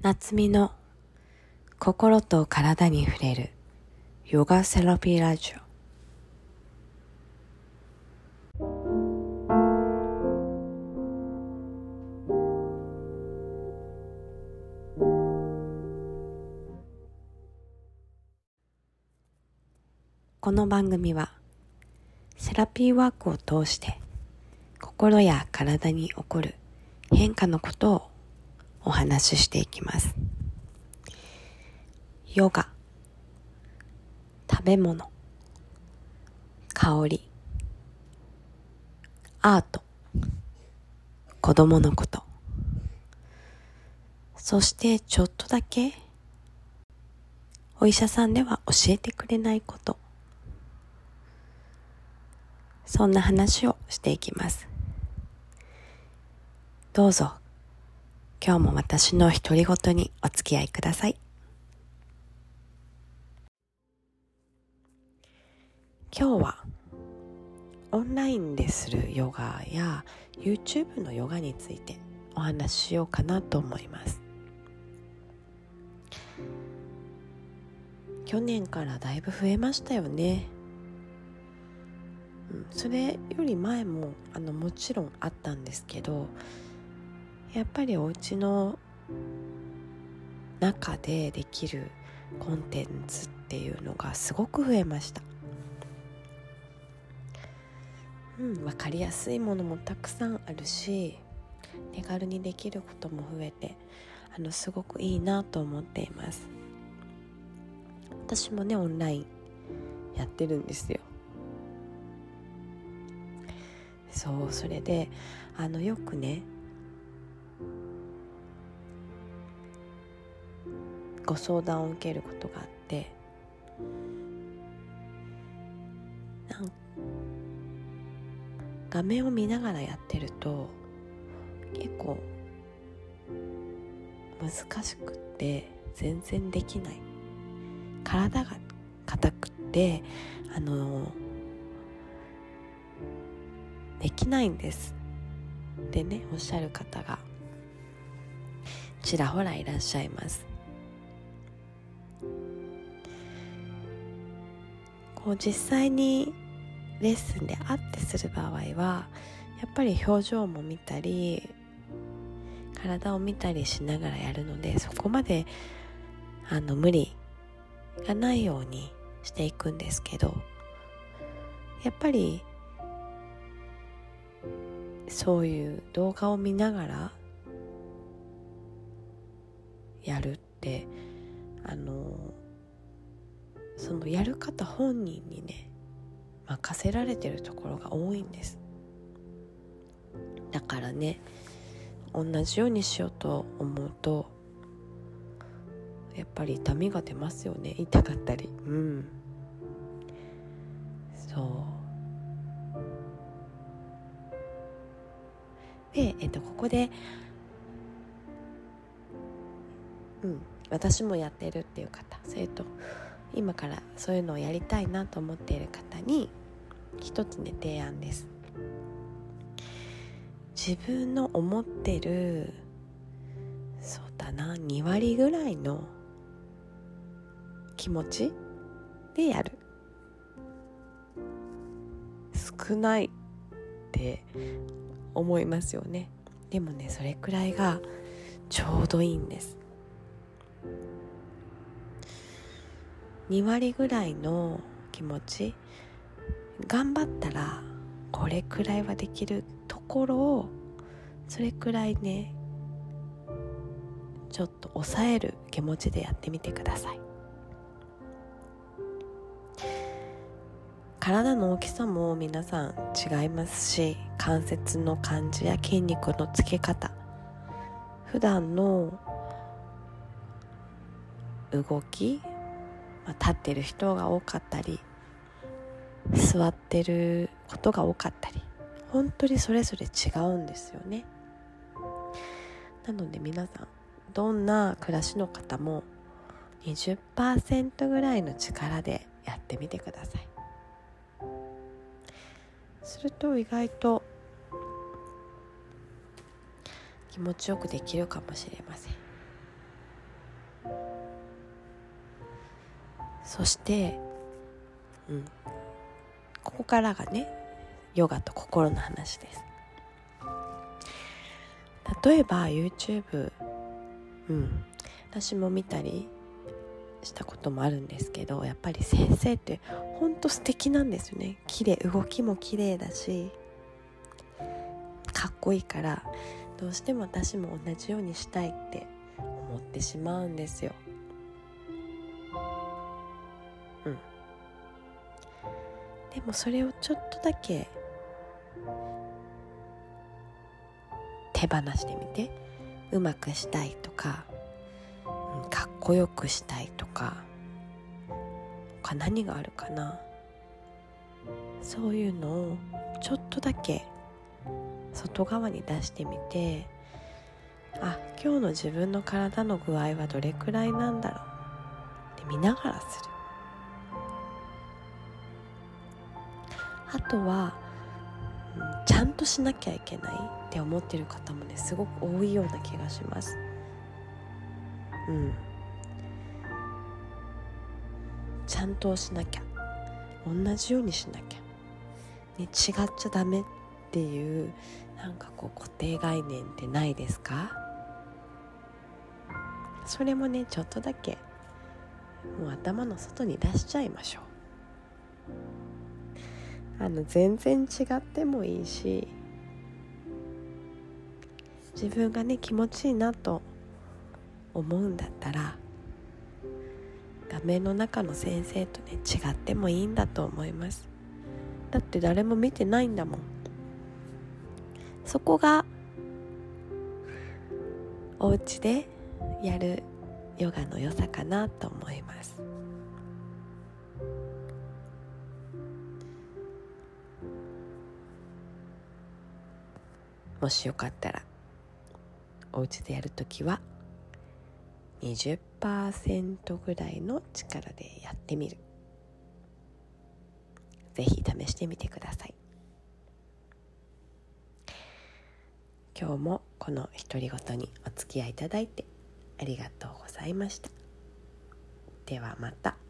夏美の心と体に触れるヨガセラピーラジオ。この番組はセラピーワークを通して心や体に起こる変化のことをお話ししていきます。ヨガ。食べ物。香り。アート。子供のこと。そしてちょっとだけ。お医者さんでは教えてくれないこと。そんな話をしていきます。どうぞ。今日も私の独り言にお付き合いください。今日はオンラインでするヨガや YouTube のヨガについてお話ししようかなと思います。去年からだいぶ増えましたよね、それより前もあのもちろんあったんですけどやっぱりお家の中でできるコンテンツっていうのがすごく増えました。うん分かりやすいものもたくさんあるし手軽にできることも増えてあのすごくいいなと思っています。私もねオンラインやってるんですよ。そうそれであのよくねご相談を受けることがあってなん画面を見ながらやってると結構難しくって全然できない。体が硬くってあのできないんです。ってねおっしゃる方がちらほらいらっしゃいます。こう実際にレッスンで会ってする場合はやっぱり表情も見たり体を見たりしながらやるのでそこまであの無理がないようにしていくんですけどやっぱりそういう動画を見ながらやるってあのそのやる方本人にね任せられてるところが多いんです。だからね同じようにしようと思うとやっぱり痛みが出ますよね。痛かったり。うん。そう。で、えっと、ここでうん私もやってるっていう方それと今からそういうのをやりたいなと思っている方に一つね提案です。自分の思ってるそうだな2割ぐらいの気持ちでやる。少ないって思いますよね。でもねそれくらいがちょうどいいんです。2割ぐらいの気持ち頑張ったらこれくらいはできるところをそれくらいねちょっと抑える気持ちでやってみてください。体の大きさも皆さん違いますし関節の感じや筋肉のつけ方普段の動きまあ、立ってる人が多かったり座ってることが多かったり本当にそれぞれ違うんですよね。なので皆さんどんな暮らしの方も20%ぐらいの力でやってみてください。すると意外と気持ちよくできるかもしれません。そしてうん。ここからがねヨガと心の話です。例えば YouTube うん。私も見たりしたこともあるんですけどやっぱり先生ってほんと素敵なんですよね。綺麗動きも綺麗だしかっこいいからどうしても私も同じようにしたいって思ってしまうんですよでもそれをちょっとだけ手放してみて。うまくしたいとかかっこよくしたいとか他何があるかな。そういうのをちょっとだけ外側に出してみて。あ今日の自分の体の具合はどれくらいなんだろう。って見ながらする。あとは、ちゃんとしなきゃいけないって思ってる方もねすごく多いような気がします。うん。ちゃんとしなきゃ。同じようにしなきゃ、ね、違っちゃダメっていうなんかこう固定概念ってないですか？それもねちょっとだけもう頭の外に出しちゃいましょう。あの全然違ってもいいし自分がね気持ちいいなと思うんだったら画面の中の先生とね違ってもいいんだと思います。だって誰も見てないんだもん。そこがお家でやるヨガの良さかなと思います。もしよかったらお家でやるときは20%ぐらいの力でやってみる。ぜひ試してみてください。今日もこの独り言にお付き合いいただいてありがとうございました。ではまた。